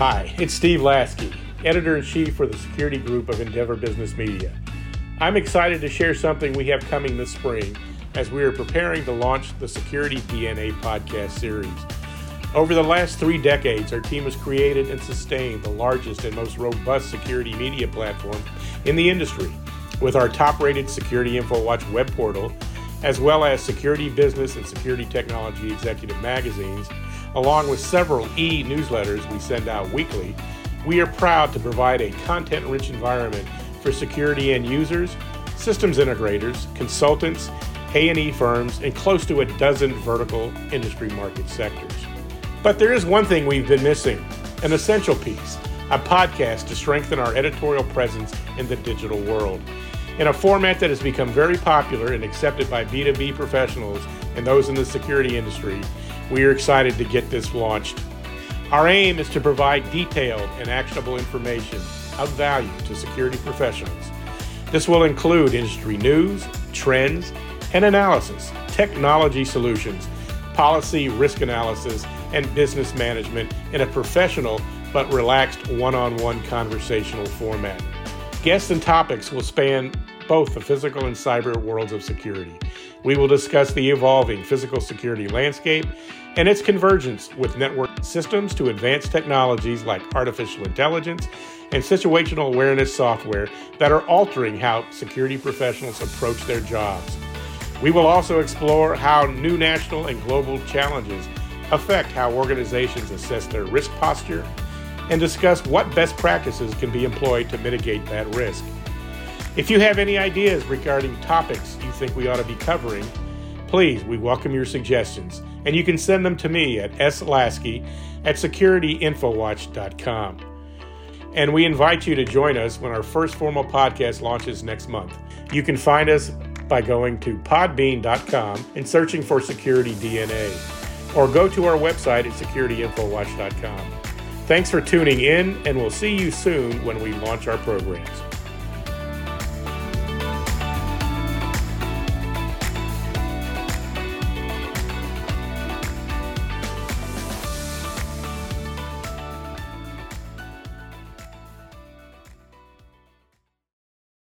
Hi, it's Steve Lasky, editor in chief for the security group of Endeavor Business Media. I'm excited to share something we have coming this spring as we are preparing to launch the Security DNA podcast series. Over the last three decades, our team has created and sustained the largest and most robust security media platform in the industry with our top rated Security InfoWatch web portal, as well as Security Business and Security Technology Executive magazines, along with several e newsletters we send out weekly. We are proud to provide a content rich environment for security end users, systems integrators, consultants, A&E firms, and close to a dozen vertical industry market sectors. But there is one thing we've been missing an essential piece, a podcast to strengthen our editorial presence in the digital world. In a format that has become very popular and accepted by B2B professionals and those in the security industry, we are excited to get this launched. Our aim is to provide detailed and actionable information of value to security professionals. This will include industry news, trends, and analysis, technology solutions, policy risk analysis, and business management in a professional but relaxed one on one conversational format. Guests and topics will span both the physical and cyber worlds of security. We will discuss the evolving physical security landscape and its convergence with network systems to advanced technologies like artificial intelligence and situational awareness software that are altering how security professionals approach their jobs. We will also explore how new national and global challenges affect how organizations assess their risk posture and discuss what best practices can be employed to mitigate that risk. If you have any ideas regarding topics you think we ought to be covering, please, we welcome your suggestions, and you can send them to me at slasky at securityinfowatch.com. And we invite you to join us when our first formal podcast launches next month. You can find us by going to podbean.com and searching for Security DNA or go to our website at securityinfowatch.com. Thanks for tuning in, and we'll see you soon when we launch our programs.